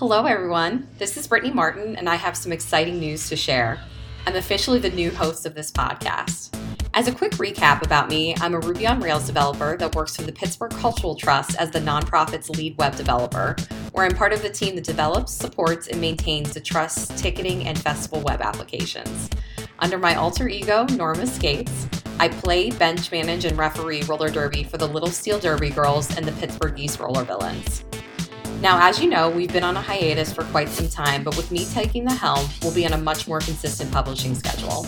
Hello, everyone. This is Brittany Martin, and I have some exciting news to share. I'm officially the new host of this podcast. As a quick recap about me, I'm a Ruby on Rails developer that works for the Pittsburgh Cultural Trust as the nonprofit's lead web developer, where I'm part of the team that develops, supports, and maintains the Trust's ticketing and festival web applications. Under my alter ego, Norma Skates, I play, bench manage, and referee roller derby for the Little Steel Derby Girls and the Pittsburgh East Roller Villains. Now, as you know, we've been on a hiatus for quite some time, but with me taking the helm, we'll be on a much more consistent publishing schedule.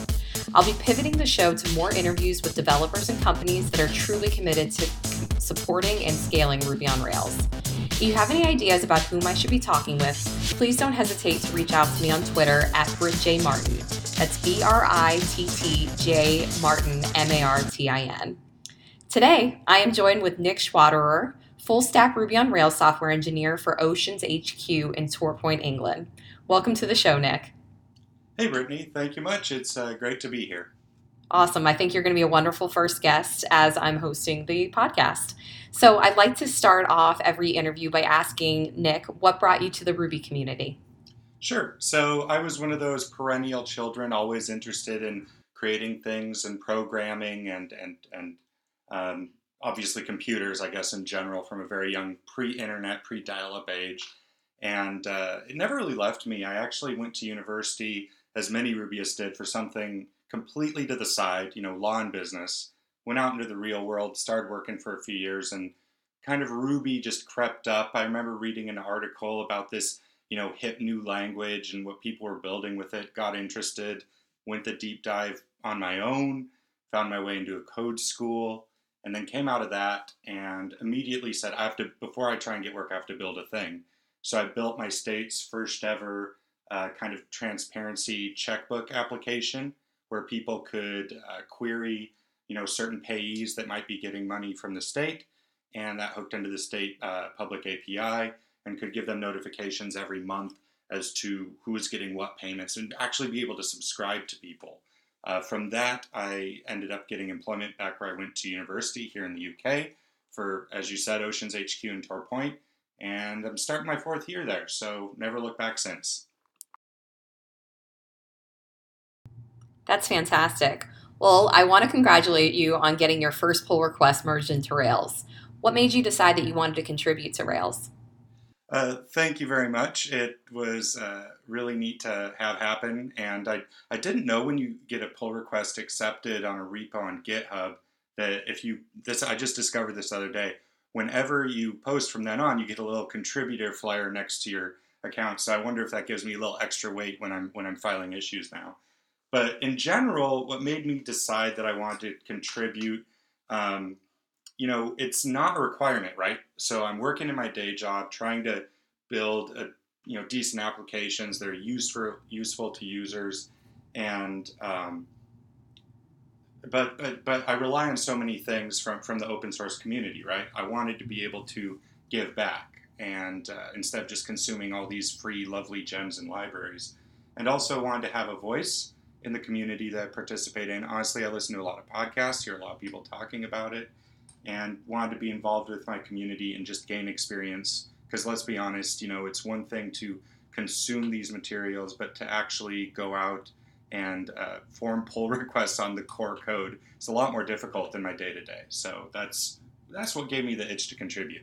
I'll be pivoting the show to more interviews with developers and companies that are truly committed to supporting and scaling Ruby on Rails. If you have any ideas about whom I should be talking with, please don't hesitate to reach out to me on Twitter at Britt J. Martin. That's B R I T T J Martin, M A R T I N. Today, I am joined with Nick Schwaderer, full stack Ruby on Rails software engineer for Oceans HQ in Torpoint, England. Welcome to the show, Nick. Hey, Brittany. Thank you much. It's uh, great to be here. Awesome. I think you're going to be a wonderful first guest as I'm hosting the podcast. So, I'd like to start off every interview by asking Nick, what brought you to the Ruby community? Sure. So, I was one of those perennial children, always interested in creating things and programming and and and um, obviously computers, I guess in general, from a very young pre-internet, pre-dial-up age. And uh, it never really left me. I actually went to university, as many Rubyists did, for something completely to the side, you know, law and business. Went out into the real world, started working for a few years, and kind of Ruby just crept up. I remember reading an article about this, you know, hip new language and what people were building with it. Got interested, went the deep dive on my own, found my way into a code school, and then came out of that and immediately said, I have to, before I try and get work, I have to build a thing. So I built my state's first ever uh, kind of transparency checkbook application where people could uh, query, you know, certain payees that might be getting money from the state, and that hooked into the state uh, public API and could give them notifications every month as to who is getting what payments and actually be able to subscribe to people. Uh, from that, I ended up getting employment back where I went to university here in the UK for, as you said, Oceans HQ in Torpoint, and I'm starting my fourth year there, so never looked back since. That's fantastic. Well, I want to congratulate you on getting your first pull request merged into Rails. What made you decide that you wanted to contribute to Rails? Uh, thank you very much. It was uh, really neat to have happen, and I, I didn't know when you get a pull request accepted on a repo on GitHub that if you this I just discovered this other day. Whenever you post from then on, you get a little contributor flyer next to your account. So I wonder if that gives me a little extra weight when I'm when I'm filing issues now. But in general, what made me decide that I wanted to contribute, um, you know, it's not a requirement, right? So I'm working in my day job, trying to build a, you know decent applications that are useful useful to users, and um, but but but I rely on so many things from from the open source community, right? I wanted to be able to give back, and uh, instead of just consuming all these free, lovely gems and libraries, and also wanted to have a voice in the community that I participate in. Honestly, I listen to a lot of podcasts, hear a lot of people talking about it, and wanted to be involved with my community and just gain experience. Because let's be honest, you know, it's one thing to consume these materials, but to actually go out and uh, form pull requests on the core code is a lot more difficult than my day to day. So that's that's what gave me the itch to contribute.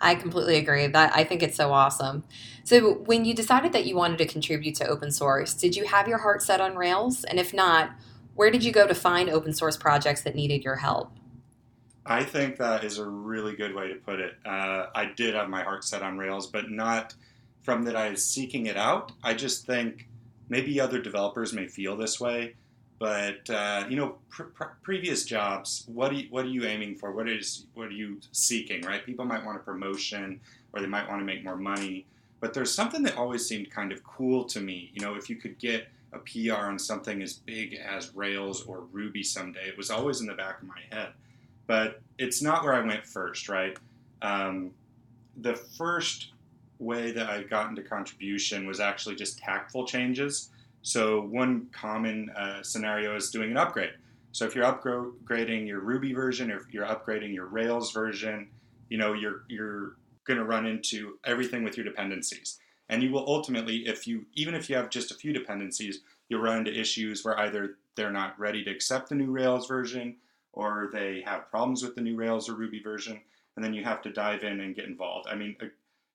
I completely agree. That I think it's so awesome. So when you decided that you wanted to contribute to open source, did you have your heart set on Rails? And if not, where did you go to find open source projects that needed your help? I think that is a really good way to put it. Uh, I did have my heart set on Rails, but not from that I was seeking it out. I just think maybe other developers may feel this way, but uh, you know, pr- pr- previous jobs, what are you, what are you aiming for? What is what are you seeking? Right? People might want a promotion, or they might want to make more money. But there's something that always seemed kind of cool to me. You know, if you could get a PR on something as big as Rails or Ruby someday, it was always in the back of my head. But it's not where I went first, right? Um, the first way that I got into contribution was actually just tactful changes. So one common uh, scenario is doing an upgrade. So if you're upgrading your Ruby version, or if you're upgrading your Rails version, you know you're you're going to run into everything with your dependencies. And you will ultimately, if you even if you have just a few dependencies, you'll run into issues where either they're not ready to accept the new Rails version, or they have problems with the new Rails or Ruby version, and then you have to dive in and get involved. I mean, uh,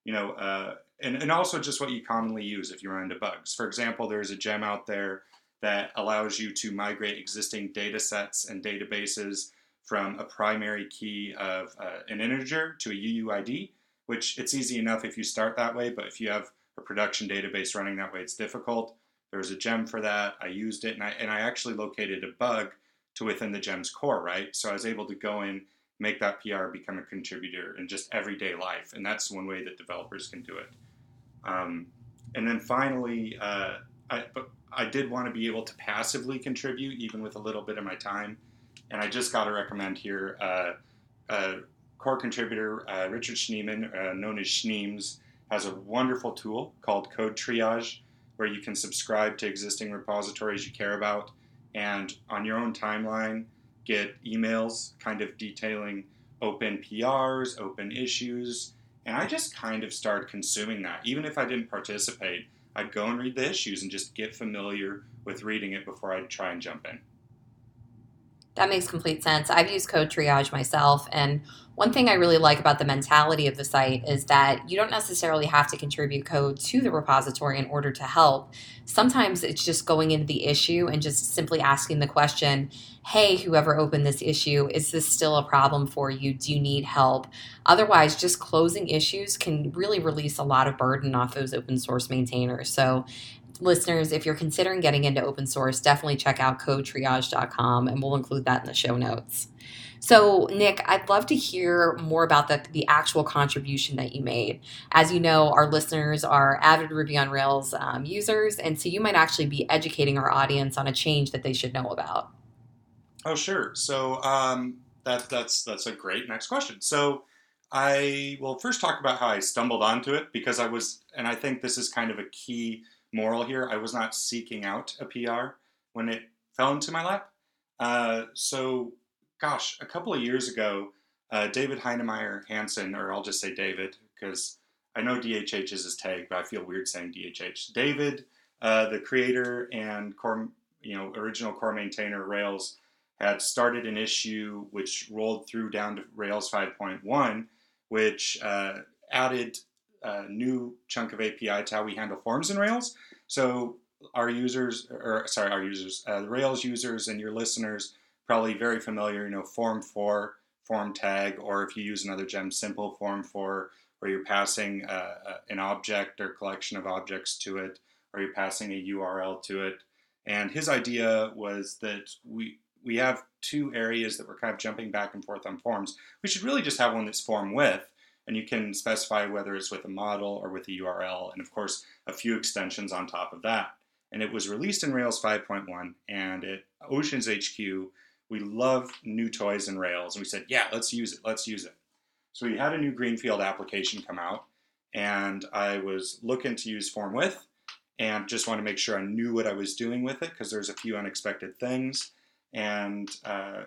you know, uh, and, and also just what you commonly use if you run into bugs. For example, there's a gem out there that allows you to migrate existing data sets and databases from a primary key of uh, an integer to a UUID, which it's easy enough if you start that way, but if you have a production database running that way, it's difficult. There was a gem for that. I used it and I, and I actually located a bug to within the gem's core, right? So I was able to go in, make that PR become a contributor in just everyday life. And that's one way that developers can do it. Um, and then finally, uh, I, but I did want to be able to passively contribute, even with a little bit of my time. And I just got to recommend here uh, uh, core contributor uh, Richard Schneeman, uh, known as Schneems, has a wonderful tool called Code Triage, where you can subscribe to existing repositories you care about, and on your own timeline, get emails kind of detailing open PRs, open issues, and I just kind of started consuming that. Even if I didn't participate, I'd go and read the issues and just get familiar with reading it before I'd try and jump in. That makes complete sense. I've used Code Triage myself, and one thing I really like about the mentality of the site is that you don't necessarily have to contribute code to the repository in order to help. Sometimes it's just going into the issue and just simply asking the question, hey, whoever opened this issue, is this still a problem for you? Do you need help? Otherwise, just closing issues can really release a lot of burden off those open source maintainers. So listeners, if you're considering getting into open source, definitely check out codetriage.com and we'll include that in the show notes. So, Nick, I'd love to hear more about the, the actual contribution that you made. As you know, our listeners are avid Ruby on Rails um, users, and so you might actually be educating our audience on a change that they should know about. Oh, sure. So um, that that's that's a great next question. So I will first talk about how I stumbled onto it because I was, and I think this is kind of a key moral here. I was not seeking out a PR when it fell into my lap. Uh, so, gosh, a couple of years ago, uh, David Heinemeier Hansson, or I'll just say David because I know DHH is his tag, but I feel weird saying DHH. David, uh, the creator and core, you know, original core maintainer Rails, had started an issue which rolled through down to Rails 5.1, which uh, added a new chunk of API to how we handle forms in Rails. So our users, or sorry, our users, uh, the Rails users and your listeners, probably very familiar. You know, form for, form tag, or if you use another gem, simple form for, where you're passing uh, uh an object or collection of objects to it, or you're passing a URL to it. And his idea was that we we have two areas that we're kind of jumping back and forth on forms. We should really just have one that's form with, and you can specify whether it's with a model or with a URL, and of course, a few extensions on top of that. And it was released in Rails 5.1, and at Oceans HQ, we love new toys in Rails, and we said, yeah, let's use it, let's use it. So we had a new Greenfield application come out, and I was looking to use form with, and just want to make sure I knew what I was doing with it because there's a few unexpected things. And uh,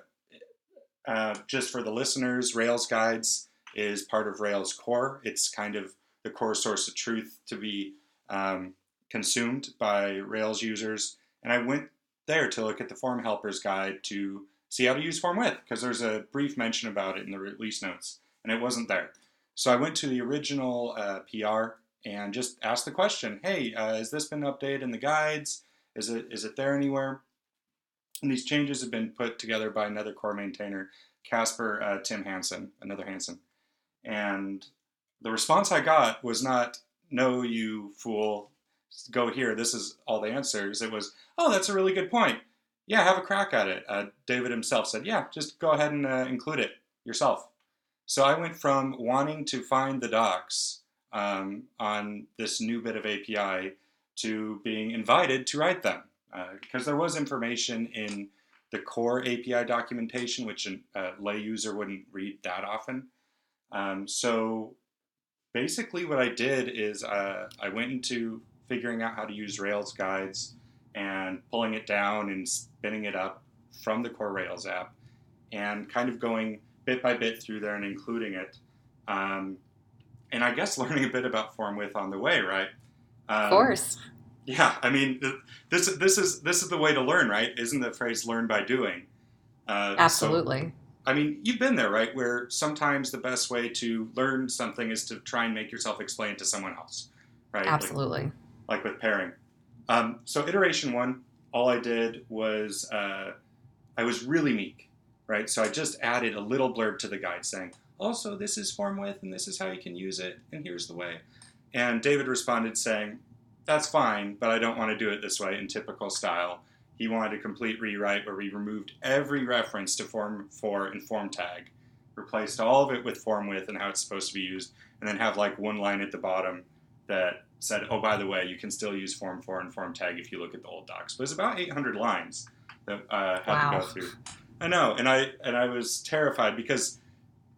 uh, just for the listeners, Rails Guides is part of Rails core. It's kind of the core source of truth to be um, consumed by Rails users. And I went there to look at the form helpers guide to see how to use form with because there's a brief mention about it in the release notes and it wasn't there. So I went to the original uh, PR and just asked the question, hey, uh, has this been updated in the guides? Is it, is it there anywhere? And these changes have been put together by another core maintainer, Casper uh, Tim Hansen, another Hansen. And the response I got was not, no, you fool, go here, this is all the answers. It was, oh, that's a really good point. Yeah, have a crack at it. Uh, David himself said, yeah, just go ahead and uh, include it yourself. So I went from wanting to find the docs um, on this new bit of API to being invited to write them because uh, there was information in the core API documentation, which a lay user wouldn't read that often. Um, so basically, what I did is uh, I went into figuring out how to use Rails guides and pulling it down and spinning it up from the core Rails app and kind of going bit by bit through there and including it. Um, and I guess learning a bit about form with on the way, right? Um, of course. Yeah, I mean, this this is this is the way to learn, right? Isn't the phrase "learn by doing"? Uh, so- Absolutely. I mean, you've been there, right? Where sometimes the best way to learn something is to try and make yourself explain to someone else, right? Like- Absolutely. Like, with pairing. Um, so iteration one, all I did was uh, I was really meek, right? So I just added a little blurb to the guide saying, also this is form with and this is how you can use it and here's the way. And David responded saying, that's fine, but I don't want to do it this way in typical style. He wanted a complete rewrite where we removed every reference to form for and form tag, replaced all of it with form with and how it's supposed to be used, and then have like one line at the bottom that said, oh, by the way, you can still use form for and form tag if you look at the old docs. But it's about 800 lines that uh, had Wow. to go through. I know, and I and I was terrified because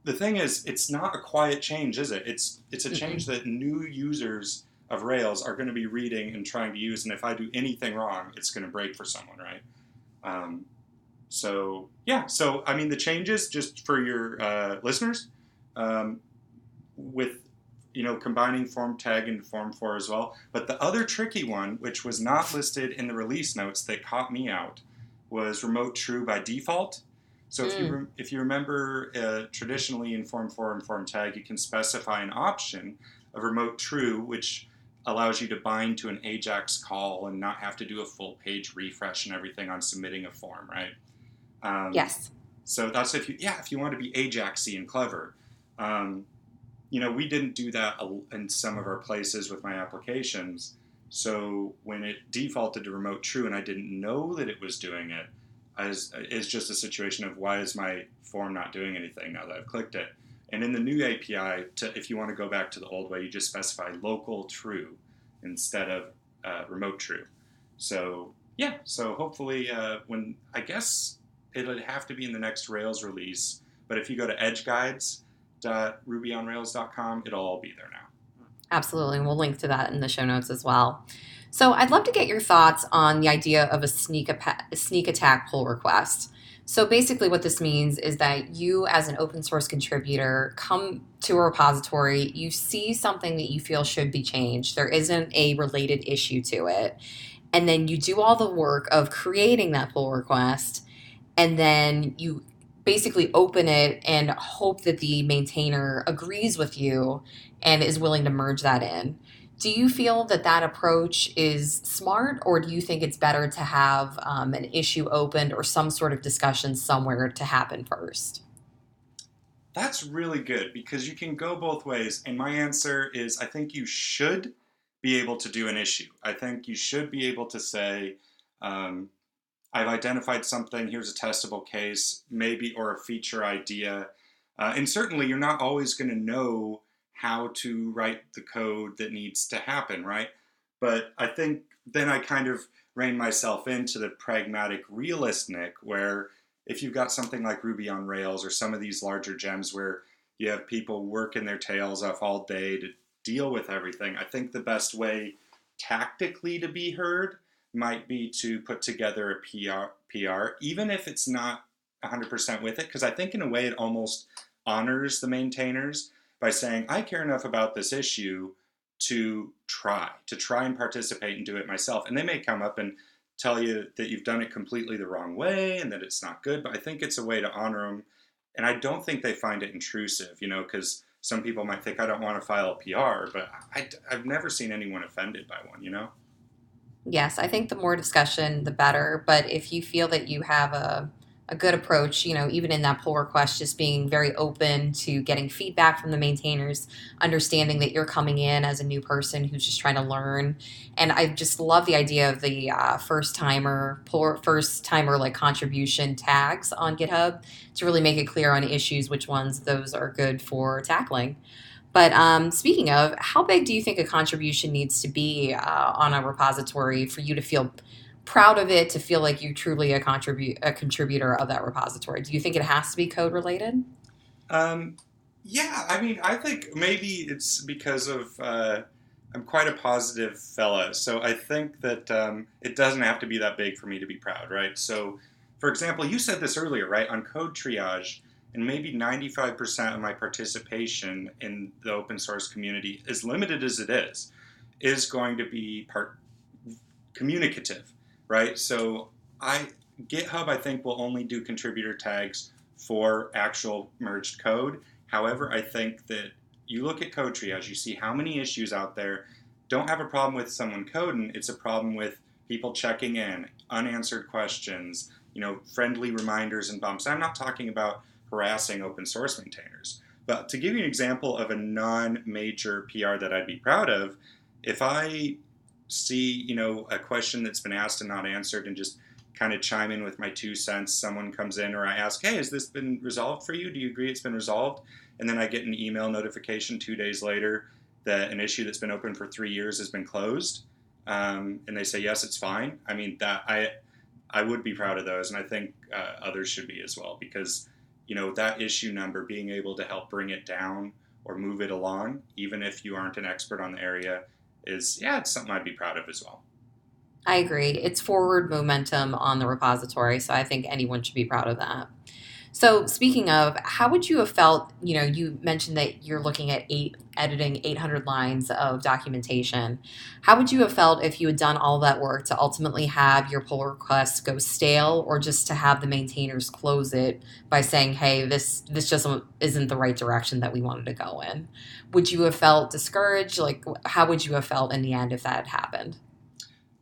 the thing is, it's not a quiet change, is it? It's it's a change that new users of Rails are going to be reading and trying to use, and if I do anything wrong, it's going to break for someone, right? Um, so yeah, so I mean, the changes just for your uh, listeners, um, with you know combining form tag and form for as well. But the other tricky one, which was not listed in the release notes, that caught me out, was remote true by default. So if you Mm. rem- if you remember uh, traditionally in form for and form tag, you can specify an option of remote true, which allows you to bind to an AJAX call and not have to do a full page refresh and everything on submitting a form, right? Um, Yes. so that's if you, yeah, if you want to be Ajaxy and clever. Um, you know, we didn't do that in some of our places with my applications. So when it defaulted to remote true and I didn't know that it was doing it, I it's just a situation of why is my form not doing anything now that I've clicked it. And in the new API, to, if you want to go back to the old way, you just specify local true instead of uh, remote true. So yeah, so hopefully uh, when I guess it'll have to be in the next Rails release, but if you go to edgeguides.rubyonrails.com, it'll all be there now. Absolutely. And we'll link to that in the show notes as well. So I'd love to get your thoughts on the idea of a sneak, sneak attack pull request. So basically, what this means is that you, as an open source contributor, come to a repository, you see something that you feel should be changed. There isn't a related issue to it. And then you do all the work of creating that pull request. And then you basically open it and hope that the maintainer agrees with you and is willing to merge that in. Do you feel that that approach is smart, or do you think it's better to have um, an issue opened or some sort of discussion somewhere to happen first? That's really good because you can go both ways. And my answer is I think you should be able to do an issue. I think you should be able to say, um, I've identified something, here's a testable case, maybe, or a feature idea. Uh, and certainly, you're not always going to know how to write the code that needs to happen, right? But I think then I kind of rein myself into the pragmatic realist Nick, where if you've got something like Ruby on Rails or some of these larger gems where you have people working their tails off all day to deal with everything, I think the best way tactically to be heard might be to put together a PR, PR even if it's not 100% with it, because I think in a way it almost honors the maintainers by saying, I care enough about this issue to try, to try and participate and do it myself. And they may come up and tell you that you've done it completely the wrong way and that it's not good, but I think it's a way to honor them. And I don't think they find it intrusive, you know, because some people might think I don't want to file a PR, but I, have never seen anyone offended by one, you know? Yes, I think the more discussion, the better. But if you feel that you have a, a good approach, you know, even in that pull request, just being very open to getting feedback from the maintainers, understanding that you're coming in as a new person who's just trying to learn. And I just love the idea of the uh, first timer, pull, first timer like contribution tags on GitHub to really make it clear on issues which ones those are good for tackling. But um, speaking of, how big do you think a contribution needs to be uh, on a repository for you to feel proud of it, to feel like you're truly a, contribu- a contributor of that repository? Do you think it has to be code related? Um, yeah, I mean, I think maybe it's because of uh, I'm quite a positive fella, so I think that um, it doesn't have to be that big for me to be proud, right? So, for example, you said this earlier, right? On code triage, and maybe 95% of my participation in the open source community, as limited as it is, is going to be part communicative, right? So I GitHub I think will only do contributor tags for actual merged code. However, I think that you look at code triage, you see how many issues out there don't have a problem with someone coding, it's a problem with people checking in, unanswered questions, you know, friendly reminders and bumps. I'm not talking about harassing open source maintainers. But to give you an example of a non-major PR that I'd be proud of, if I see, you know, a question that's been asked and not answered and just kind of chime in with my two cents, someone comes in or I ask, hey, has this been resolved for you? Do you agree it's been resolved? And then I get an email notification two days later that an issue that's been open for three years has been closed. Um, and they say, yes, it's fine. I mean, that I, I would be proud of those. And I think uh, others should be as well, because, you know, that issue number, being able to help bring it down or move it along, even if you aren't an expert on the area, is, yeah, it's something I'd be proud of as well. I agree. It's forward momentum on the repository, so I think anyone should be proud of that. So, speaking of, how would you have felt? You know, you mentioned that you're looking at eight editing 800 lines of documentation. How would you have felt if you had done all that work to ultimately have your pull request go stale, or just to have the maintainers close it by saying, "Hey, this this just isn't the right direction that we wanted to go in"? Would you have felt discouraged? Like, how would you have felt in the end if that had happened?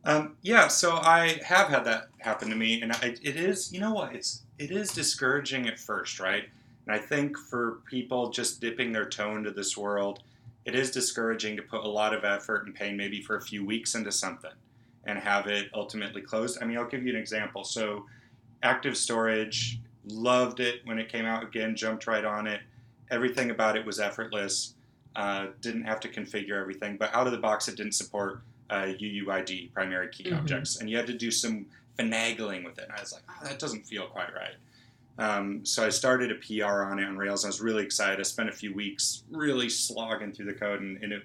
Um, yeah, so I have had that happen to me, and I, it is, you know what, it's it is discouraging at first, right? And I think for people just dipping their toe into this world, it is discouraging to put a lot of effort and pain, maybe for a few weeks, into something and have it ultimately closed. I mean, I'll give you an example. So, Active Storage, loved it when it came out again, jumped right on it. Everything about it was effortless. Uh, didn't have to configure everything, but out of the box, it didn't support uh, UUID, primary key mm-hmm. objects, and you had to do some finagling with it. And I was like, oh, that doesn't feel quite right. Um, so I started a PR on it on Rails. I was really excited. I spent a few weeks really slogging through the code and, and, it,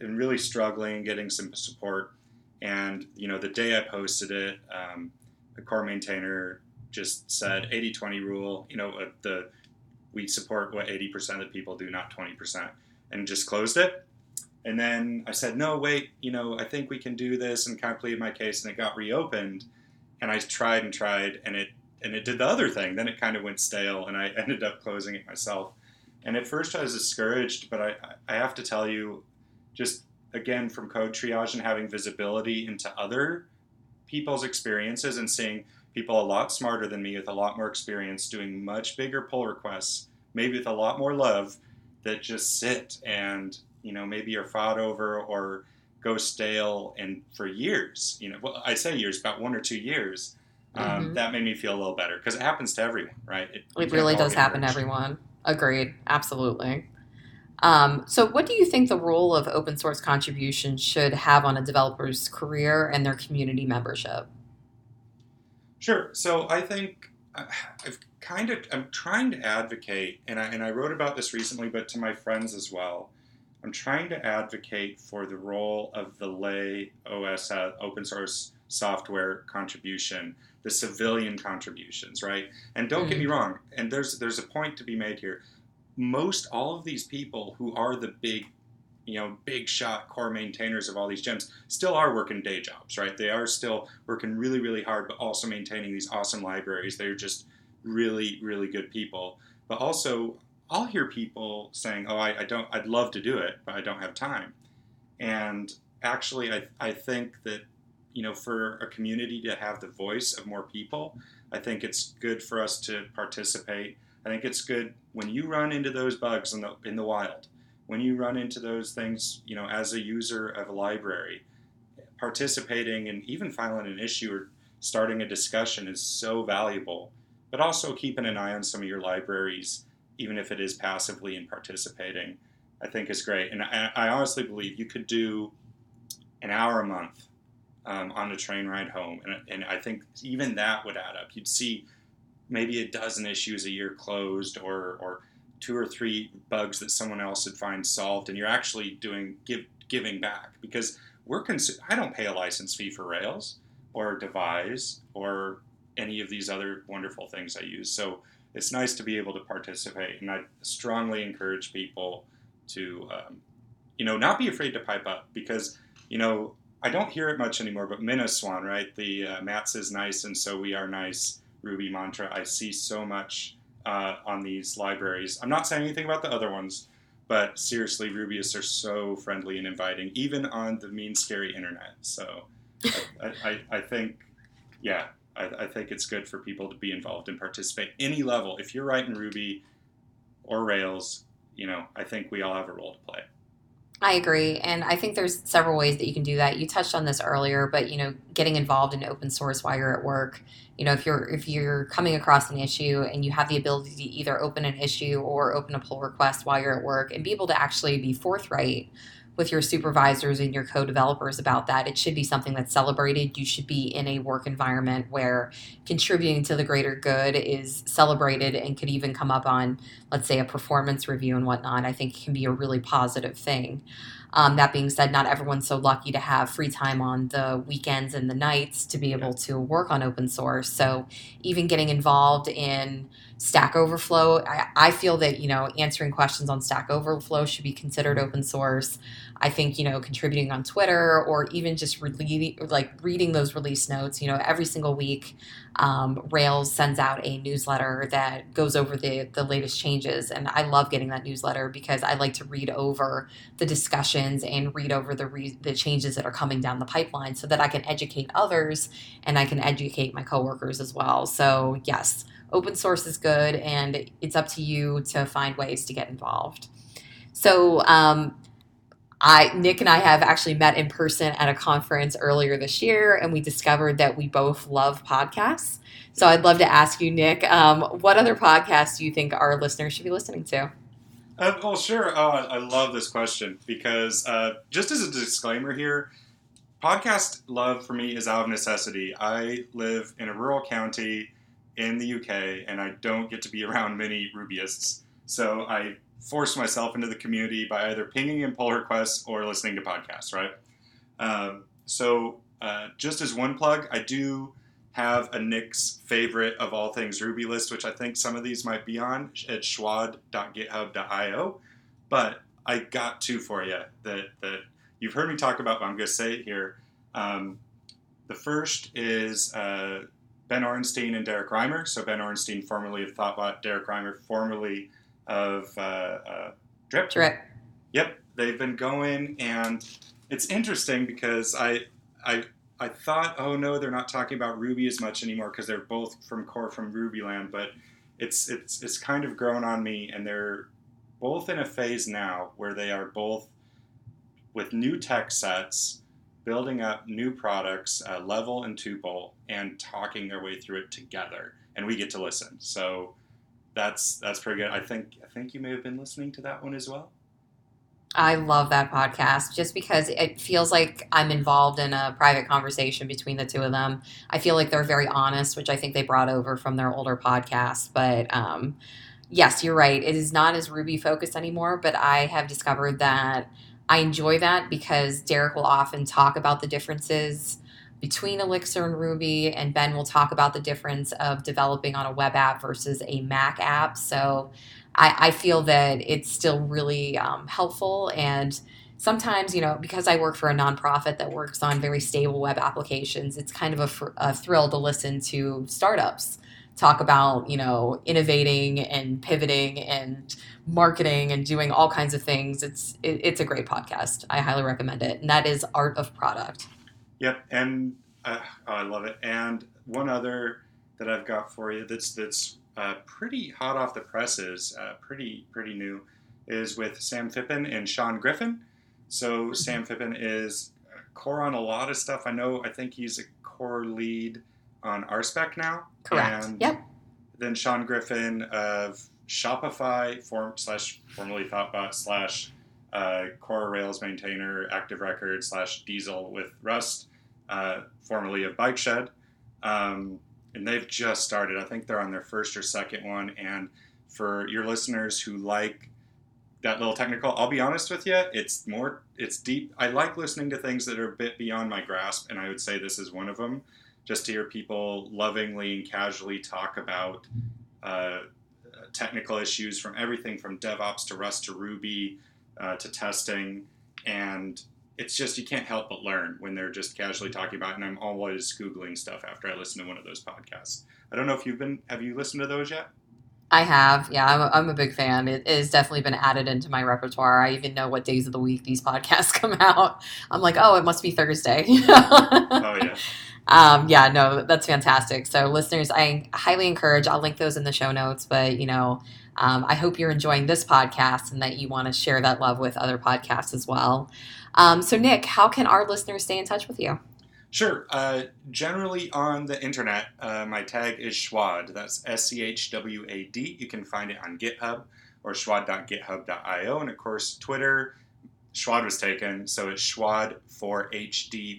and really struggling, getting some support. And you know, the day I posted it, um, the core maintainer just said 80-20 rule. You know, uh, the we support what 80% of the people do, not 20%, and just closed it. And then I said, no, wait, you know, I think we can do this, and kind of pleaded my case, and it got reopened. And I tried and tried, and it and it did the other thing. Then it kind of went stale, and I ended up closing it myself. And at first I was discouraged, but I, I have to tell you, just again from code triage and having visibility into other people's experiences and seeing people a lot smarter than me with a lot more experience doing much bigger pull requests, maybe with a lot more love, that just sit and you know maybe are fought over or go stale and for years you know well i say years about one or two years um, mm-hmm. that made me feel a little better because it happens to everyone right? It, it really does happen to everyone. Agreed. Absolutely. Um, so what do you think the role of open source contribution should have on a developer's career and their community membership? Sure. So i think uh, i've kind of i'm trying to advocate and I, and I wrote about this recently but to my friends as well I'm trying to advocate for the role of the lay OS uh, open source software contribution, the civilian contributions, right? And don't mm-hmm. get me mm-hmm. wrong, and there's there's a point to be made here. Most all of these people who are the big, you know, big shot core maintainers of all these gems still are working day jobs, right? They are still working really, really hard, but also maintaining these awesome libraries. They're just really, really good people. But also, I'll hear people saying, "Oh, I, I, don't. I'd love to do it, but I don't have time." And actually, I, I think that you know, for a community to have the voice of more people, I think it's good for us to participate. I think it's good when you run into those bugs in the in the wild, when you run into those things, you know, as a user of a library, participating and even filing an issue or starting a discussion is so valuable. But also keeping an eye on some of your libraries even if it is passively and participating, I think is great. And I, I honestly believe you could do an hour a month um, on a train ride home, and, and I think even that would add up. You'd see maybe a dozen issues a year closed, or or two or three bugs that someone else would find solved, and you're actually doing give giving back because we're I don't pay a license fee for Rails or Devise or any of these other wonderful things I use. So it's nice to be able to participate. And I strongly encourage people to, um, you know, not be afraid to pipe up because, you know, I don't hear it much anymore, but MINASWAN, right? The uh, Mats is nice and so we are nice Ruby mantra. I see so much uh, on these libraries. I'm not saying anything about the other ones, but seriously, Rubyists are so friendly and inviting, even on the mean, scary internet. So I, I, I think, yeah, I, I, think it's good for people to be involved and participate any level. If you're writing Ruby or Rails, you know, I think we all have a role to play. I agree, and I think there's several ways that you can do that. You touched on this earlier, but you know, getting involved in open source while you're at work. You know, if you're if you're coming across an issue and you have the ability to either open an issue or open a pull request while you're at work, and be able to actually be forthright with your supervisors and your co-developers about that. It should be something that's celebrated. You should be in a work environment where contributing to the greater good is celebrated and could even come up on, let's say, a performance review and whatnot. I think it can be a really positive thing. Um, that being said, not everyone's so lucky to have free time on the weekends and the nights to be able to work on open source. So even getting involved in Stack Overflow. I, I, feel that you know answering questions on Stack Overflow should be considered open source. I think you know contributing on Twitter or even just like reading those release notes. You know, every single week, um, Rails sends out a newsletter that goes over the the latest changes, and I love getting that newsletter because I like to read over the discussions and read over the re- the changes that are coming down the pipeline, so that I can educate others and I can educate my coworkers as well. So yes open source is good and it's up to you to find ways to get involved. So, um, I Nick and I have actually met in person at a conference earlier this year, and we discovered that we both love podcasts. So I'd love to ask you, Nick, um, what other podcasts do you think our listeners should be listening to? Uh, well, sure. Oh, I love this question because uh, just as a disclaimer here, podcast love for me is out of necessity. I live in a rural county in the UK, and I don't get to be around many Rubyists. So I force myself into the community by either pinging in pull requests or listening to podcasts, right? Um, so uh, just as one plug, I do have a Nick's favorite of all things Ruby list, which I think some of these might be on at schwad.github.io. But I got two for you that, that you've heard me talk about, but I'm going to say it here. Um, the first is uh, Ben Orenstein and Derrick Reimer. So Ben Orenstein, formerly of Thoughtbot, Derrick Reimer, formerly of uh, uh, Drip. Drip. Yep, they've been going, and it's interesting because I, I, I thought, oh no, they're not talking about Ruby as much anymore because they're both from core from Rubyland, but it's it's it's kind of grown on me, and they're both in a phase now where they are both with new tech sets building up new products, uh, level and tuple, and talking their way through it together, and we get to listen. So that's that's pretty good. I think I think you may have been listening to that one as well. I love that podcast just because it feels like I'm involved in a private conversation between the two of them. I feel like they're very honest, which I think they brought over from their older podcast. But um, yes, you're right. It is not as Ruby focused anymore, but I have discovered that I enjoy that because Derek will often talk about the differences between Elixir and Ruby, and Ben will talk about the difference of developing on a web app versus a Mac app. So I, I feel that it's still really um, helpful. And sometimes, you know, because I work for a nonprofit that works on very stable web applications, it's kind of a, fr- a thrill to listen to startups talk about you know innovating and pivoting and marketing and doing all kinds of things it's it, it's a great podcast i highly recommend it and that is art of product yep and uh, oh, i love it and one other that i've got for you that's that's uh, pretty hot off the presses uh, pretty pretty new is with sam phippen and sean griffin so mm-hmm. sam phippen is core on a lot of stuff i know i think he's a core lead on RSpec now. Correct. And yep. Then Sean Griffin of Shopify, form slash formerly Thoughtbot slash uh, Core Rails maintainer, Active Record slash Diesel with Rust, uh, formerly of Bike Shed. Um, and they've just started. I think they're on their first or second one. And for your listeners who like that little technical, I'll be honest with you, it's more, it's deep. I like listening to things that are a bit beyond my grasp, and I would say this is one of them just to hear people lovingly and casually talk about uh, technical issues from everything from DevOps to Rust to Ruby uh, to testing. And it's just, you can't help but learn when they're just casually talking about it. And I'm always Googling stuff after I listen to one of those podcasts. I don't know if you've been, have you listened to those yet? I have, yeah. I'm a, I'm a big fan. It has definitely been added into my repertoire. I even know what days of the week these podcasts come out. I'm like, oh, it must be Thursday. Oh, yeah. um, yeah, no, that's fantastic. So, listeners, I highly encourage. I'll link those in the show notes. But you know, um, I hope you're enjoying this podcast and that you want to share that love with other podcasts as well. Um, so, Nick, how can our listeners stay in touch with you? Sure. Uh, generally on the internet, uh, my tag is Schwad. That's S C H W A D. You can find it on GitHub or schwad.github.io. And of course, Twitter, Schwad was taken, so it's Schwad4HD1.